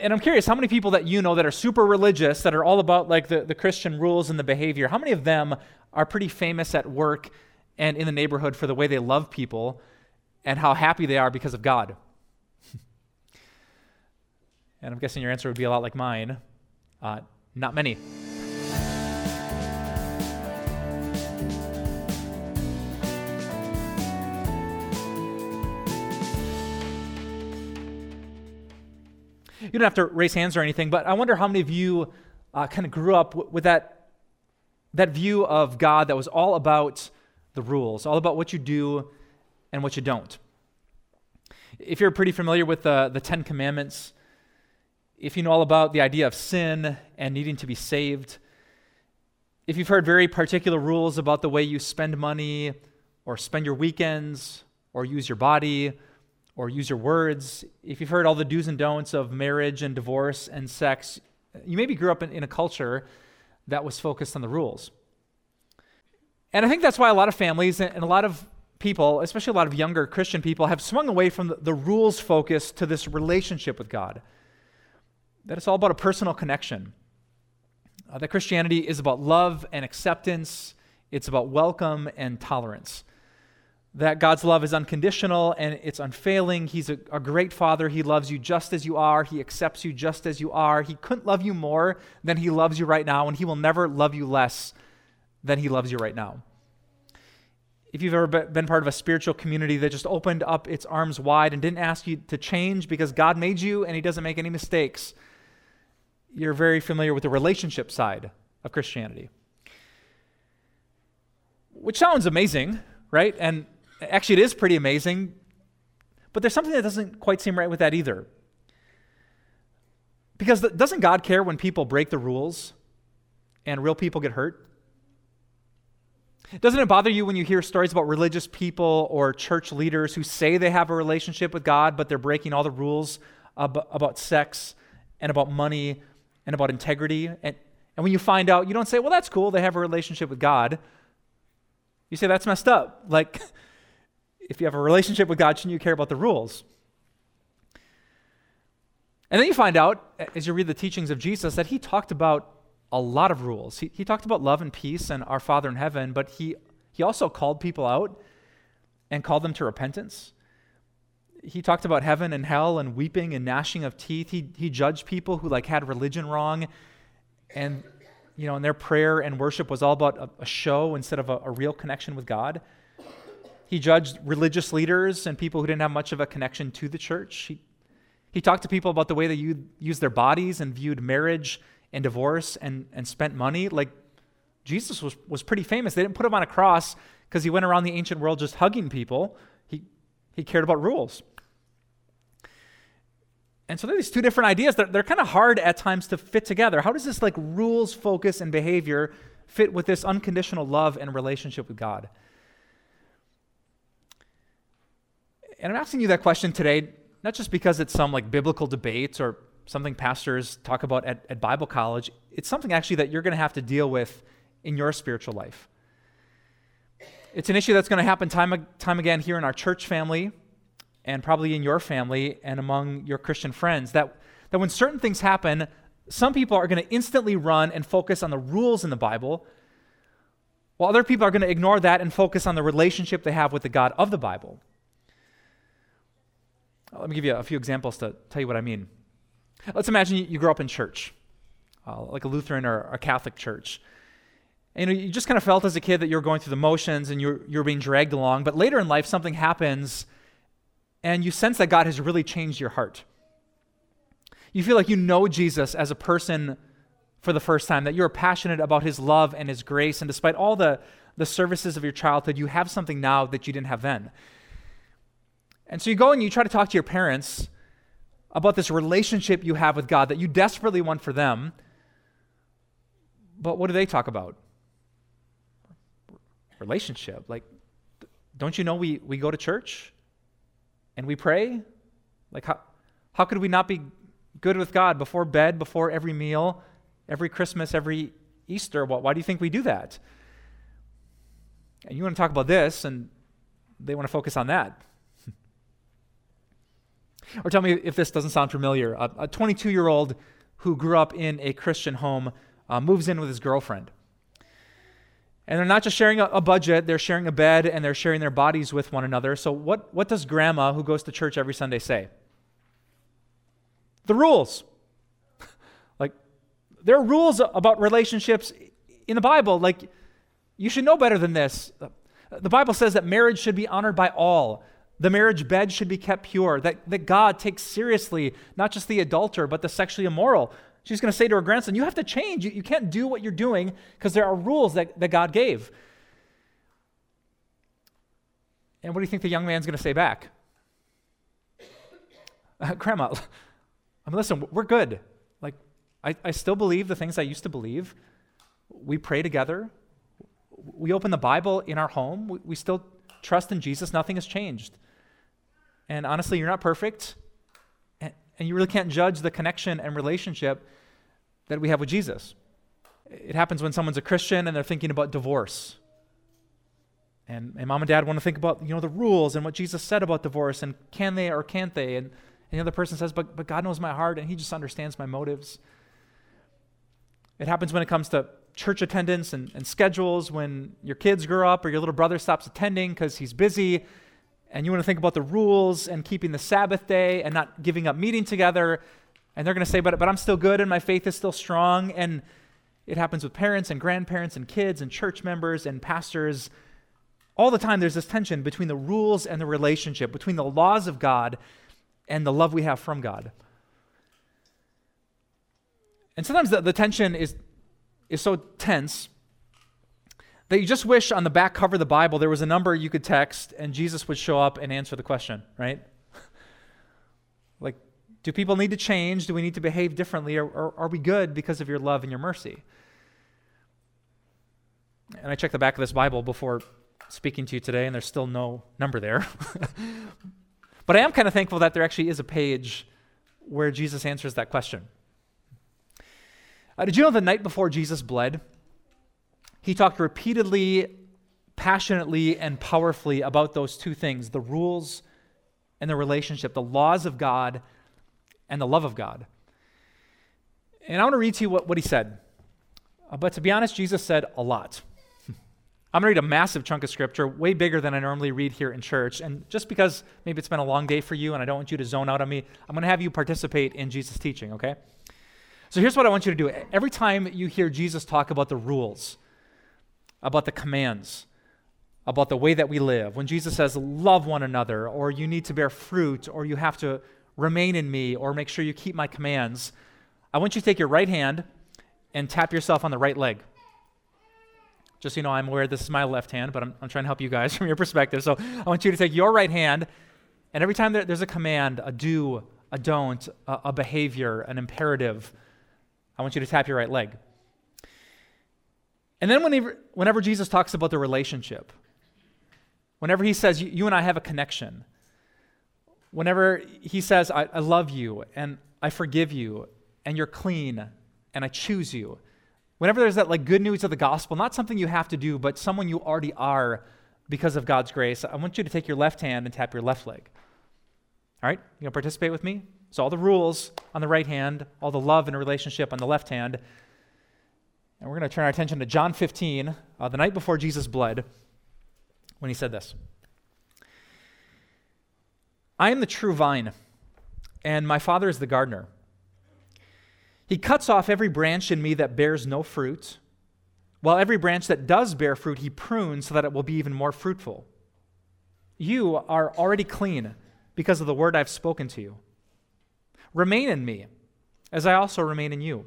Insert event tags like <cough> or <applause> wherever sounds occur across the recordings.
And I'm curious, how many people that you know that are super religious, that are all about like the, the Christian rules and the behavior, how many of them are pretty famous at work and in the neighborhood for the way they love people and how happy they are because of God? <laughs> and I'm guessing your answer would be a lot like mine. Uh, not many. You don't have to raise hands or anything, but I wonder how many of you uh, kind of grew up w- with that, that view of God that was all about the rules, all about what you do and what you don't. If you're pretty familiar with the, the Ten Commandments, if you know all about the idea of sin and needing to be saved, if you've heard very particular rules about the way you spend money or spend your weekends or use your body or use your words, if you've heard all the do's and don'ts of marriage and divorce and sex, you maybe grew up in, in a culture that was focused on the rules. And I think that's why a lot of families and a lot of people, especially a lot of younger Christian people, have swung away from the, the rules focus to this relationship with God. That it's all about a personal connection. Uh, that Christianity is about love and acceptance, it's about welcome and tolerance that God's love is unconditional and it's unfailing. He's a, a, great father. He loves you just as you are. He accepts you just as you are. He couldn't love you more than he loves you right now, and he will never love you less than he loves you right now. If you've ever been part of a spiritual community that just opened up its arms wide and didn't ask you to change because God made you and he doesn't make any mistakes, you're very familiar with the relationship side of Christianity. Which sounds amazing, right? And Actually, it is pretty amazing, but there's something that doesn't quite seem right with that either. Because doesn't God care when people break the rules and real people get hurt? Doesn't it bother you when you hear stories about religious people or church leaders who say they have a relationship with God, but they're breaking all the rules ab- about sex and about money and about integrity? And, and when you find out, you don't say, well, that's cool, they have a relationship with God. You say, that's messed up. Like, <laughs> if you have a relationship with God, shouldn't you care about the rules? And then you find out, as you read the teachings of Jesus, that he talked about a lot of rules. He, he talked about love and peace and our Father in heaven, but he, he also called people out and called them to repentance. He talked about heaven and hell and weeping and gnashing of teeth. He, he judged people who like had religion wrong and you know, and their prayer and worship was all about a, a show instead of a, a real connection with God. He judged religious leaders and people who didn't have much of a connection to the church. He, he talked to people about the way they used their bodies and viewed marriage and divorce and, and spent money. Like Jesus was, was pretty famous. They didn't put him on a cross because he went around the ancient world just hugging people. He, he cared about rules. And so there are these two different ideas. They're, they're kind of hard at times to fit together. How does this like rules focus and behavior fit with this unconditional love and relationship with God? And I'm asking you that question today, not just because it's some like biblical debate or something pastors talk about at, at Bible college. It's something actually that you're going to have to deal with in your spiritual life. It's an issue that's going to happen time, time again here in our church family and probably in your family and among your Christian friends. That, that when certain things happen, some people are going to instantly run and focus on the rules in the Bible, while other people are going to ignore that and focus on the relationship they have with the God of the Bible. Let me give you a few examples to tell you what I mean. Let's imagine you, grow up in church, uh, like a Lutheran or a Catholic church. And you just kind of felt as a kid that you were going through the motions and you're, you're being dragged along. But later in life, something happens and you sense that God has really changed your heart. You feel like you know Jesus as a person for the first time, that you're passionate about his love and his grace. And despite all the, the services of your childhood, you have something now that you didn't have then. And so you go and you try to talk to your parents about this relationship you have with God that you desperately want for them. But what do they talk about? Relationship. Like, don't you know we, we go to church and we pray? Like, how, how could we not be good with God before bed, before every meal, every Christmas, every Easter? Why, why do you think we do that? And you want to talk about this, and they want to focus on that. Or tell me if this doesn't sound familiar. A 22 year old who grew up in a Christian home uh, moves in with his girlfriend. And they're not just sharing a, a, budget, they're sharing a bed and they're sharing their bodies with one another. So, what, what does grandma, who goes to church every Sunday, say? The rules. <laughs> like, there are rules about relationships in the Bible. Like, you should know better than this. The Bible says that marriage should be honored by all. The marriage bed should be kept pure, that, that God takes seriously not just the adulterer, but the sexually immoral. She's going to say to her grandson, You have to change. You, you can't do what you're doing because there are rules that, that God gave. And what do you think the young man's going to say back? Uh, <laughs> Grandma, <laughs> I mean, listen, we're good. Like, I, I still believe the things I used to believe. We pray together. We open the Bible in our home. We, we still trust in Jesus. Nothing has changed. And honestly, you're not perfect. And, and you really can't judge the connection and relationship that we have with Jesus. It happens when someone's a Christian and they're thinking about divorce. And, and mom and dad want to think about you know the rules and what Jesus said about divorce and can they or can't they and, and the other person says but, but God knows my heart and he just understands my motives. It happens when it comes to church attendance and, and schedules, when your kids grow up or your little brother stops attending because he's busy and you want to think about the rules and keeping the Sabbath day and not giving up meeting together and they're going to say, but, but I'm still good and my faith is still strong. And it happens with parents and grandparents and kids and church members and pastors. All the time, there's this tension between the rules and the relationship, between the laws of God and the love we have from God. And sometimes the, the tension is, is so tense that you just wish on the back cover of the Bible there was a number you could text and Jesus would show up and answer the question, right? <laughs> like, do people need to change? Do we need to behave differently? Or, or, are we good because of your love and your mercy? And I checked the back of this Bible before speaking to you today, and there's still no number there. <laughs> but I am kind of thankful that there actually is a page where Jesus answers that question. Uh, did you know the night before Jesus bled, he talked repeatedly, passionately, and powerfully about those two things the rules and the relationship, the laws of God and the love of God. And I want to read to you what, what he said. Uh, but to be honest, Jesus said a lot. <laughs> I'm going to read a massive chunk of scripture, way bigger than I normally read here in church. And just because maybe it's been a long day for you and I don't want you to zone out on me, I'm going to have you participate in Jesus' teaching, okay? So here's what I want you to do. Every time you hear Jesus talk about the rules, about the commands, about the way that we live, when Jesus says, love one another, or you need to bear fruit, or you have to remain in me, or make sure you keep my commands, I want you to take your right hand and tap yourself on the right leg. Just so you know, I'm aware this is my left hand, but I'm, I'm trying to help you guys <laughs> from your perspective. So I want you to take your right hand, and every time there, there's a command, a do, a don't, a, a behavior, an imperative, I want you to tap your right leg. And then whenever, whenever Jesus talks about the relationship, whenever he says, You and I have a connection, Whenever he says, I, I love you and I forgive you and you're clean and I choose you, whenever there's that like good news of the gospel, not something you have to do, but someone you already are because of God's grace, I want you to take your left hand and tap your left leg. All right? You gonna participate with me? So all the rules on the right hand, all the love and relationship on the left hand. And we're going to turn our attention to John 15, uh, the night before Jesus bled, when he said this. I am the true vine, and my Father is the gardener. He cuts off every branch in me that bears no fruit, while every branch that does bear fruit, he prunes so that it will be even more fruitful. You are already clean because of the word I've spoken to you. Remain in me, as I also remain in you.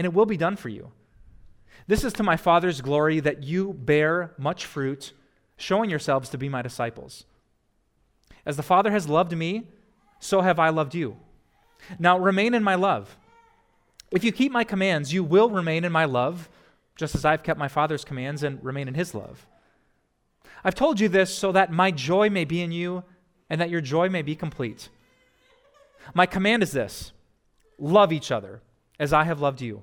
and it will be done for you. This is to my Father's glory that you bear much fruit, showing yourselves to be my disciples. As the Father has loved me, so have I loved you. Now remain in my love. If you keep my commands, you will remain in my love, just as I've kept my Father's commands and remain in his love. I've told you this so that my joy may be in you and that your joy may be complete. My command is this love each other as I have loved you.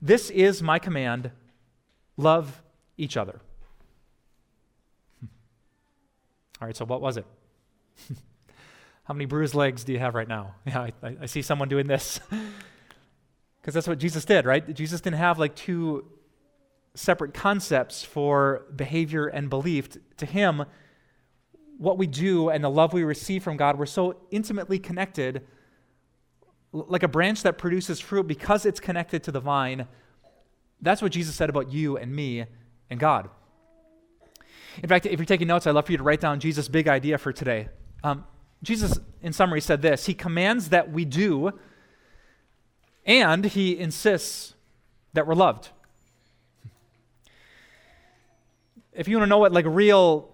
This is my command love each other. Hmm. All right, so what was it? <laughs> How many bruised legs do you have right now? <laughs> Yeah, I, I see someone doing this. <laughs> Because that's what Jesus did, right? Jesus didn't have like two separate concepts for behavior and belief. To him, what we do and the love we receive from God, we're so intimately connected, like a branch that produces fruit because it's connected to the vine. That's what Jesus said about you and me and God. In fact, if you're taking notes, I'd love for you to write down Jesus' big idea for today. Um, Jesus, in summary, said this He commands that we do, and He insists that we're loved. If you want to know what like real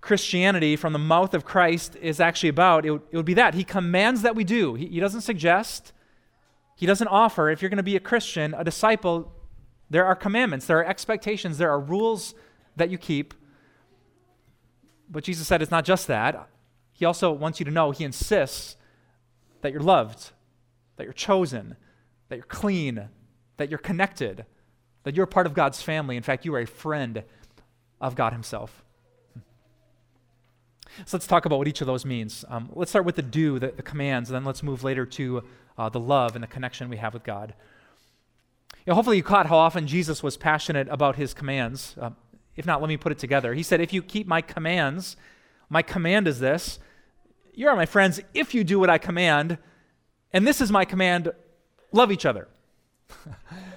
Christianity from the mouth of Christ is actually about, it would, it would be that. He commands that we do. He, he doesn't suggest, He doesn't offer. If you're going to be a Christian, a disciple, there are commandments, there are expectations, there are rules that you keep. But Jesus said it's not just that. He also wants you to know, He insists that you're loved, that you're chosen, that you're clean, that you're connected, that you're part of God's family. In fact, you are a friend of God Himself. So let's talk about what each of those means. Um, let's start with the do, the, the, commands, and then let's move later to uh, the love and the connection we have with God. You know, hopefully, you caught how often Jesus was passionate about his commands. Uh, if not, let me put it together. He said, If you keep my commands, my command is this you are my friends if you do what I command. And this is my command love each other. <laughs>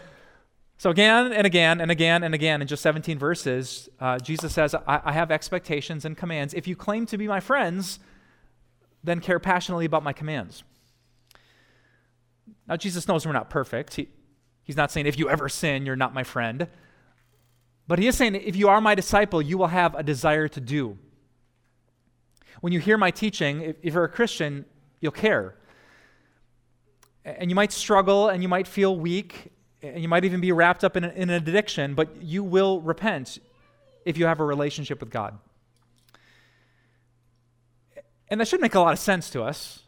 so, again and again and again and again, in just 17 verses, uh, Jesus says, I-, I have expectations and commands. If you claim to be my friends, then care passionately about my commands. Now, Jesus knows we're not perfect. He, he's not saying, if you ever sin, you're not my friend. But he is saying, if you are my disciple, you will have a desire to do. When you hear my teaching, if, if you're a Christian, you'll care. And you might struggle and you might feel weak and you might even be wrapped up in, a, in an addiction, but you will repent if you have a relationship with God. And that should make a lot of sense to us,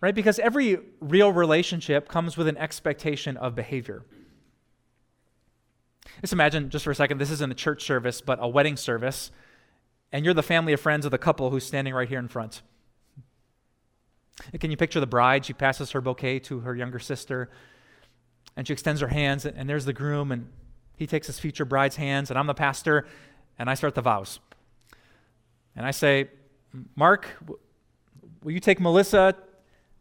right? Because every real relationship comes with an expectation of behavior. Just imagine, just for a second, this isn't a church service, but a wedding service, and you're the family of friends of the couple who's standing right here in front. Can you picture the bride? She passes her bouquet to her younger sister, and she extends her hands, and there's the groom, and he takes his future bride's hands, and I'm the pastor, and I start the vows. And I say, Mark, will you take Melissa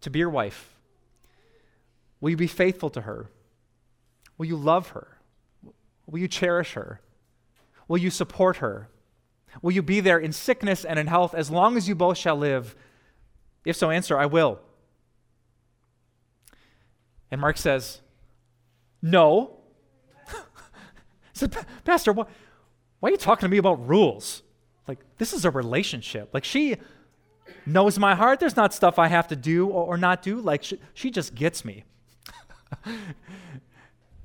to be your wife? Will you be faithful to her? Will you love her? Will you cherish her? Will you support her? Will you be there in sickness and in health as long as you both shall live? If so, answer, I will. And Mark says, No. <laughs> said, Pastor, why, why are you talking to me about rules? Like, this is a relationship. Like, she knows my heart. There's not stuff I have to do or, or not do. Like, she, she just gets me. <laughs>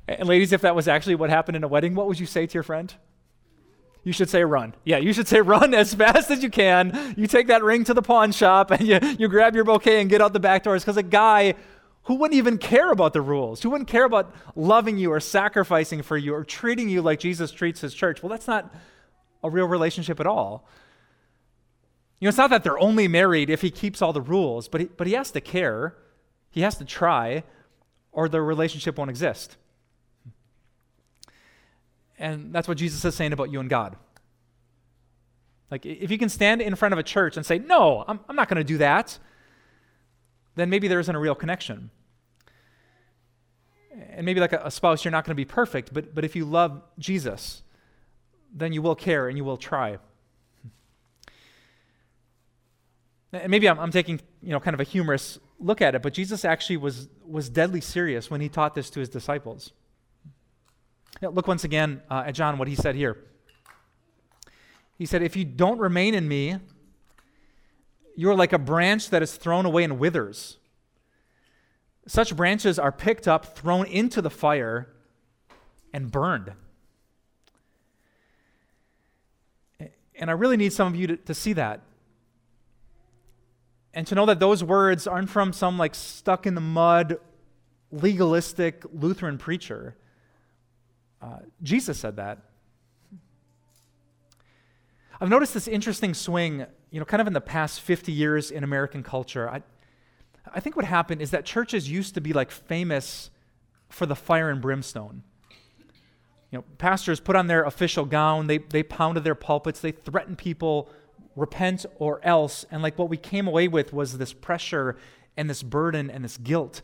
And ladies, if that was actually what happened in a wedding, what would you say to your friend? You should say run. Yeah, you should say run as fast as you can. You take that ring to the pawn shop and you, you grab your bouquet and get out the back doors because a guy who wouldn't even care about the rules, who wouldn't care about loving you or sacrificing for you or treating you like Jesus treats his church, well, that's not a real relationship at all. You know, it's not that they're only married if he keeps all the rules, but he, but he has to care. He has to try, or the relationship won't exist. And that's what Jesus is saying about you and God. Like, if you can stand in front of a church and say, No, I'm, I'm not going to do that, then maybe there isn't a real connection. And maybe like a, spouse, you're not going to be perfect, but, but if you love Jesus, then you will care and you will try. And maybe I'm, I'm taking you know, kind of a humorous look at it, but Jesus actually was, was deadly serious when he taught this to his disciples. look once again uh, at John, what he said here. He said, If you don't remain in me, you're like a branch that is thrown away and withers. Such branches are picked up, thrown into the fire, and burned. And I really need some of you to, to see that. And to know that those words aren't from some like stuck in the mud, legalistic Lutheran preacher. Uh, Jesus said that. I've noticed this interesting swing, you know, kind of in the past 50 years in American culture. I, I think what happened is that churches used to be like famous for the fire and brimstone. You know, pastors put on their official gown, they, they pounded their pulpits, they threatened people, repent or else. And like what we came away with was this pressure and this burden and this guilt.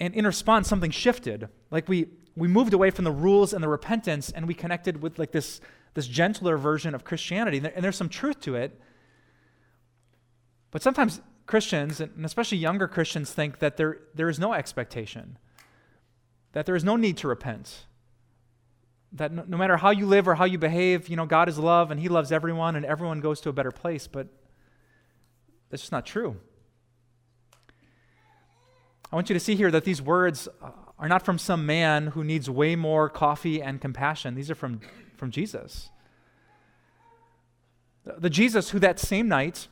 And in response, something shifted. Like we, we moved away from the rules and the repentance and we connected with like this this gentler version of Christianity. And there's some truth to it. But sometimes Christians, and especially younger Christians, think that there, there is no expectation, that there is no need to repent. That no, no matter how you live or how you behave, you know, God is love and He loves everyone and everyone goes to a better place. But that's just not true. I want you to see here that these words are not from some man who needs way more coffee and compassion. These are from from Jesus. The Jesus who that same night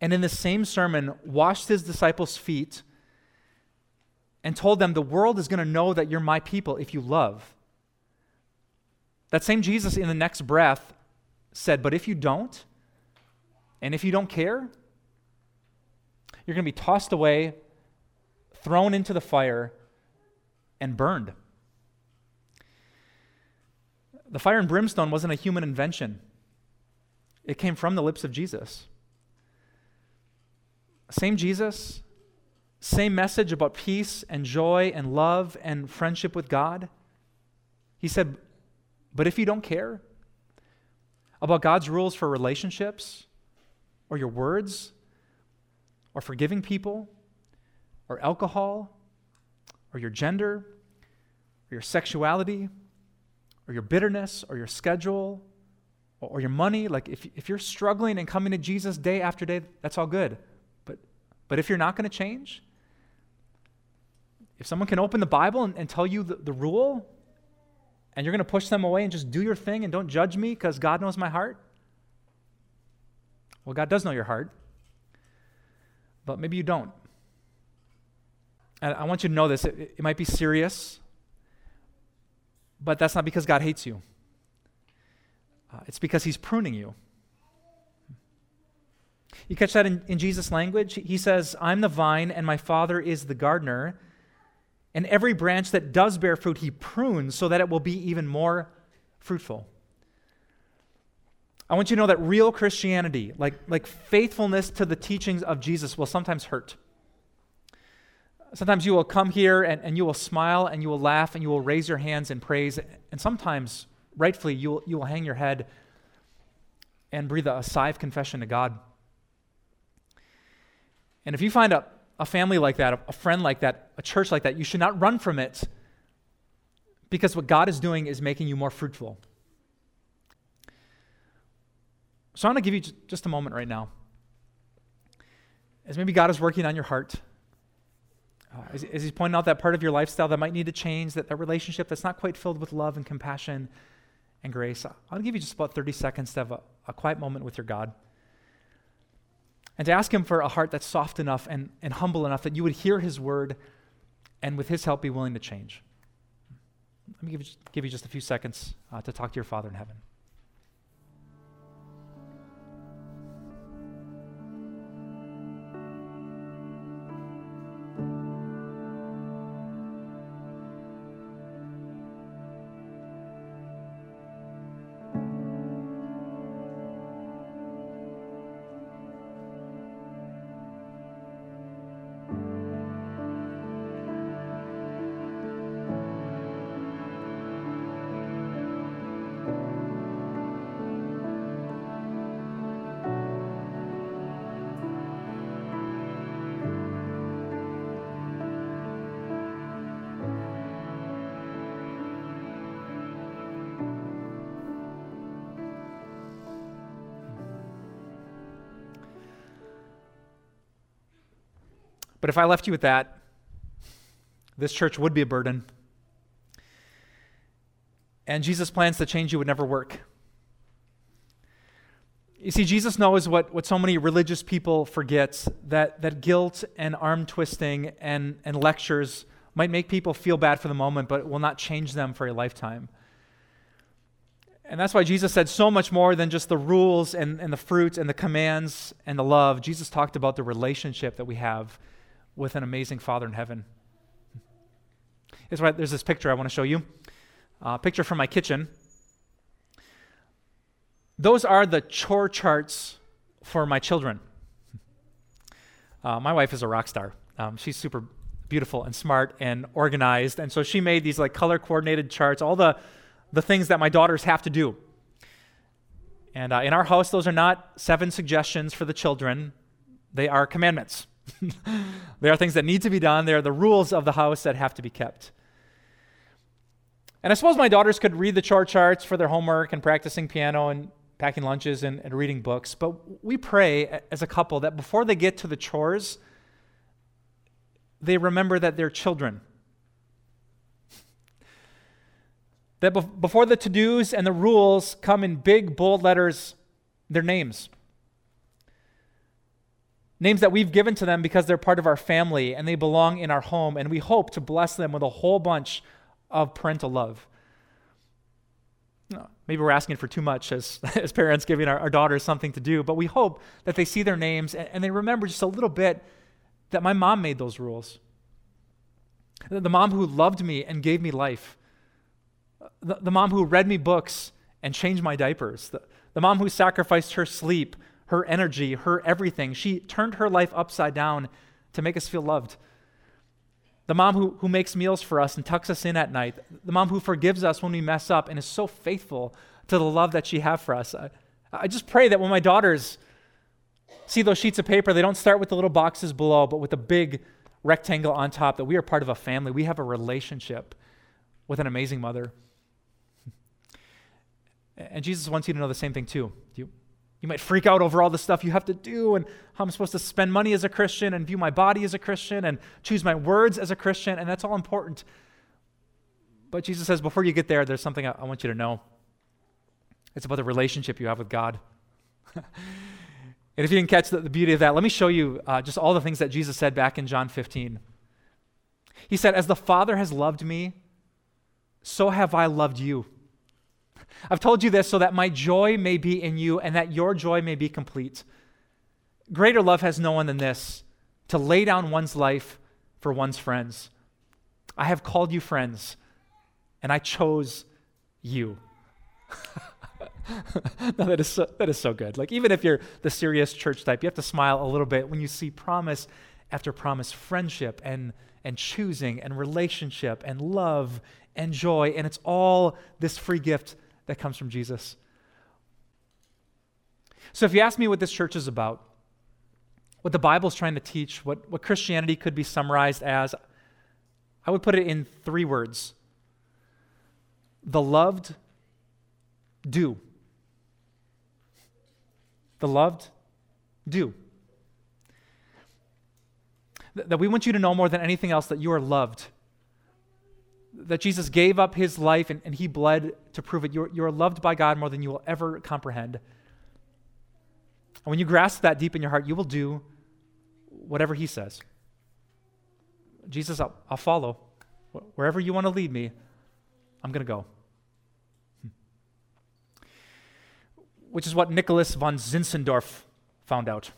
and in the same sermon washed his disciples' feet and told them, The world is going to know that you're my people if you love. That same Jesus in the next breath said, But if you don't, and if you don't care, you're going to be tossed away, thrown into the fire, and burned. The fire and brimstone wasn't a human invention, it came from the lips of Jesus. Same Jesus, same message about peace and joy and love and friendship with God. He said, But if you don't care about God's rules for relationships, or your words, or forgiving people, or alcohol, or your gender, or your sexuality, or your bitterness or your schedule or, your money, like if, if you're struggling and coming to Jesus day after day, that's all good. But, but if you're not going to change, if someone can open the Bible and, and tell you the, the rule, and you're going to push them away and just do your thing and don't judge me because God knows my heart, well, God does know your heart, but maybe you don't. And I want you to know this. It, it might be serious. But that's not because God hates you, uh, it's because He's pruning you. You catch that in, in Jesus' language? He says, I'm the vine, and my Father is the gardener. And every branch that does bear fruit, He prunes so that it will be even more fruitful. I want you to know that real Christianity, like, like faithfulness to the teachings of Jesus, will sometimes hurt. Sometimes you will come here and, and you will smile and you will laugh and you will raise your hands in praise. And sometimes, rightfully, you will, you will hang your head and breathe a sigh of confession to God. And if you find a, a family like that, a friend like that, a church like that, you should not run from it because what God is doing is making you more fruitful. So I want to give you just a moment right now. As maybe God is working on your heart uh, as, as he's pointing out that part of your lifestyle that might need to change, that, that relationship that's not quite filled with love and compassion and grace, I'll give you just about 30 seconds to have a, a quiet moment with your God. And to ask him for a heart that's soft enough and, and humble enough that you would hear his word and with his help be willing to change. Let me give you, give you just a few seconds uh, to talk to your Father in heaven. But if I left you with that, this church would be a burden. And Jesus' plans to change you would never work. You see, Jesus knows what, what so many religious people forget that, that guilt and arm twisting and, and lectures might make people feel bad for the moment, but will not change them for a lifetime. And that's why Jesus said so much more than just the rules and, and the fruits and the commands and the love. Jesus talked about the relationship that we have with an amazing Father in heaven. That's why there's this picture I want to show you. A picture from my kitchen. Those are the chore charts for my children. Uh, my wife is a rock star. Um, she's super beautiful and smart and organized, and so she made these like color coordinated charts, all the the things that my daughters have to do. And uh, in our house, those are not seven suggestions for the children; they are commandments. <laughs> they are things that need to be done. There are the rules of the house that have to be kept. And I suppose my daughters could read the chore charts for their homework and practicing piano and packing lunches and, and reading books. But we pray as a couple that before they get to the chores, they remember that they're children. That before the to dos and the rules come in big, bold letters, their names. Names that we've given to them because they're part of our family and they belong in our home, and we hope to bless them with a whole bunch of parental love maybe we're asking for too much as, <laughs> as parents giving our, our daughters something to do, but we hope that they see their names and, and they remember just a little bit that my mom made those rules. The mom who loved me and gave me life. The, the mom who read me books and changed my diapers. The, the mom who sacrificed her sleep, her energy, her everything. She turned her life upside down to make us feel loved the mom who, who makes meals for us and tucks us in at night, the mom who forgives us when we mess up and is so faithful to the love that she has for us. I, I just pray that when my daughters see those sheets of paper, they don't start with the little boxes below, but with a big rectangle on top, that we are part of a family. We have a relationship with an amazing mother. <laughs> And Jesus wants you to know the same thing too. You, you might freak out over all the stuff you have to do and how I'm supposed to spend money as a Christian and view my body as a Christian and choose my words as a Christian, and that's all important. But Jesus says, before you get there, there's something I, want you to know. It's about the relationship you have with God. <laughs> and if you didn't catch the, the, beauty of that, let me show you uh, just all the things that Jesus said back in John 15. He said, As the Father has loved me, so have I loved you. I've told you this so that my joy may be in you and that your joy may be complete. Greater love has no one than this to lay down one's life for one's friends. I have called you friends, and I chose you. <laughs> no, that is, so, that is so good. Like, even if you're the serious church type, you have to smile a little bit when you see promise after promise, friendship and, and choosing and relationship and love and joy. And it's all this free gift that comes from Jesus. So, if you ask me what this church is about, what the Bible is trying to teach, what, what Christianity could be summarized as, I would put it in three words The loved do. The loved do. That we want you to know more than anything else that you are loved that Jesus gave up his life and, and he bled to prove it. You're, you're loved by God more than you will ever comprehend. And when you grasp that deep in your heart, you will do whatever he says. Jesus, I'll, I'll follow. Wherever you want to lead me, I'm going to go. Hmm. Which is what Nicholas von Zinzendorf found out.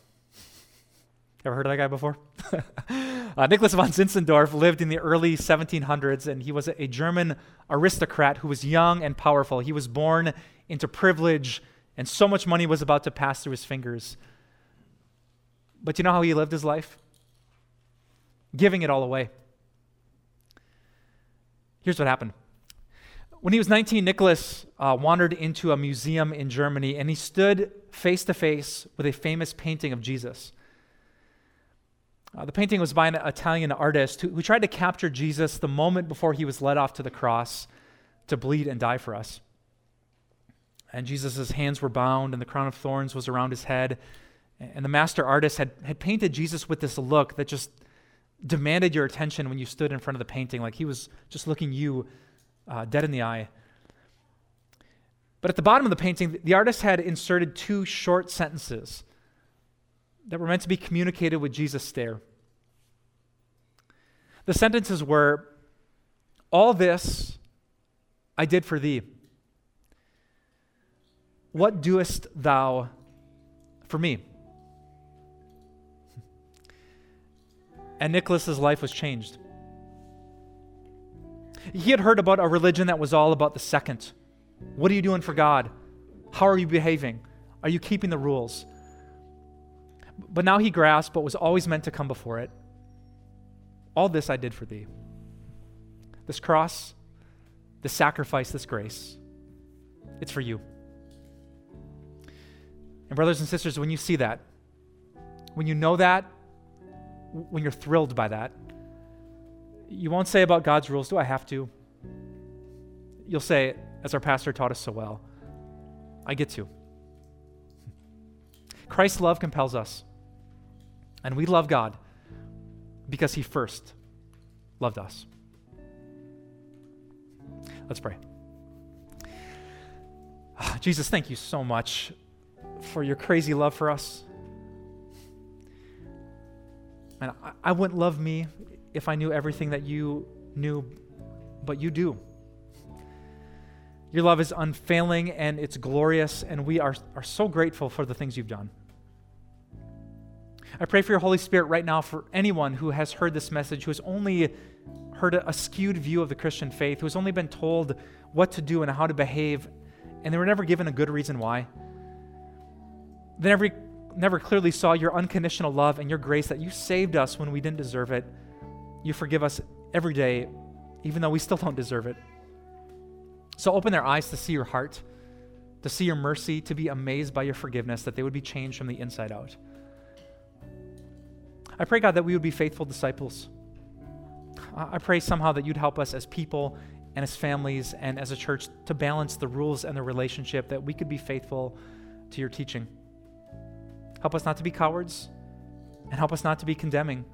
Ever heard of that guy before? <laughs> uh, Nicholas von Zinzendorf lived in the early 1700s, and he was a German aristocrat who was young and powerful. He was born into privilege, and so much money was about to pass through his fingers. But you know how he lived his life? Giving it all away. Here's what happened. When he was 19, Nicholas uh, wandered into a museum in Germany, and he stood face to face with a famous painting of Jesus. Uh, the painting was by an Italian artist who, who tried to capture Jesus the moment before he was led off to the cross to bleed and die for us. And Jesus' hands were bound, and the crown of thorns was around his head. And the master artist had, had painted Jesus with this look that just demanded your attention when you stood in front of the painting, like he was just looking you uh, dead in the eye. But at the bottom of the painting, the artist had inserted two short sentences that were meant to be communicated with Jesus' stare. The sentences were All this I did for thee. What doest thou for me? And Nicholas's life was changed. He had heard about a religion that was all about the second. What are you doing for God? How are you behaving? Are you keeping the rules? But now he grasped what was always meant to come before it. All this I did for thee. This cross, this sacrifice, this grace, it's for you. And, brothers and sisters, when you see that, when you know that, when you're thrilled by that, you won't say about God's rules, Do I have to? You'll say, as our pastor taught us so well, I get to. Christ's love compels us. And we love God because he first loved us. Let's pray. Ah, Jesus, thank you so much for your crazy love for us. And I, I wouldn't love me if I knew everything that you knew, but you do. Your love is unfailing and it's glorious, and we are, are so grateful for the things you've done. I pray for your Holy Spirit right now for anyone who has heard this message, who has only heard a, a skewed view of the Christian faith, who has only been told what to do and how to behave, and they were never given a good reason why. They never, never clearly saw your unconditional love and your grace that you saved us when we didn't deserve it. You forgive us every day, even though we still don't deserve it. So open their eyes to see your heart, to see your mercy, to be amazed by your forgiveness, that they would be changed from the inside out. I pray, God, that we would be faithful disciples. I pray somehow that you'd help us as people and as families and as a church to balance the rules and the relationship, that we could be faithful to your teaching. Help us not to be cowards and help us not to be condemning,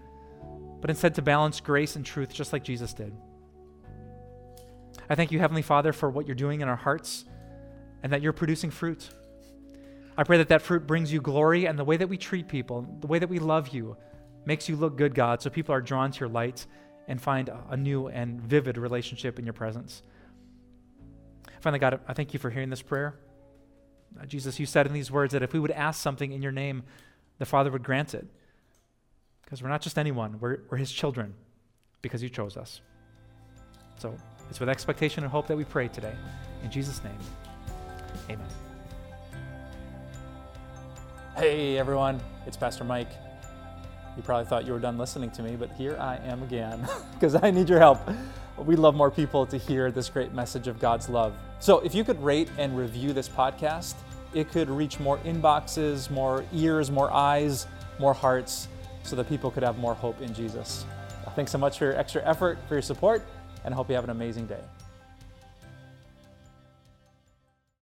but instead to balance grace and truth just like Jesus did. I thank you, Heavenly Father, for what you're doing in our hearts and that you're producing fruit. I pray that that fruit brings you glory and the way that we treat people, the way that we love you, makes you look good, God, so people are drawn to your light and find a new and vivid relationship in your presence. Finally, God, I thank you for hearing this prayer. Uh, Jesus, you said in these words that if we would ask something in your name, the Father would grant it. Because we're not just anyone, we're, we're his children because you chose us. So it's with expectation and hope that we pray today. In Jesus' name, amen. Hey everyone, it's Pastor Mike. You probably thought you were done listening to me, but here I am again <laughs> because I need your help. We love more people to hear this great message of God's love. So if you could rate and review this podcast, it could reach more inboxes, more ears, more eyes, more hearts, so that people could have more hope in Jesus. Thanks so much for your extra effort, for your support and I hope you have an amazing day.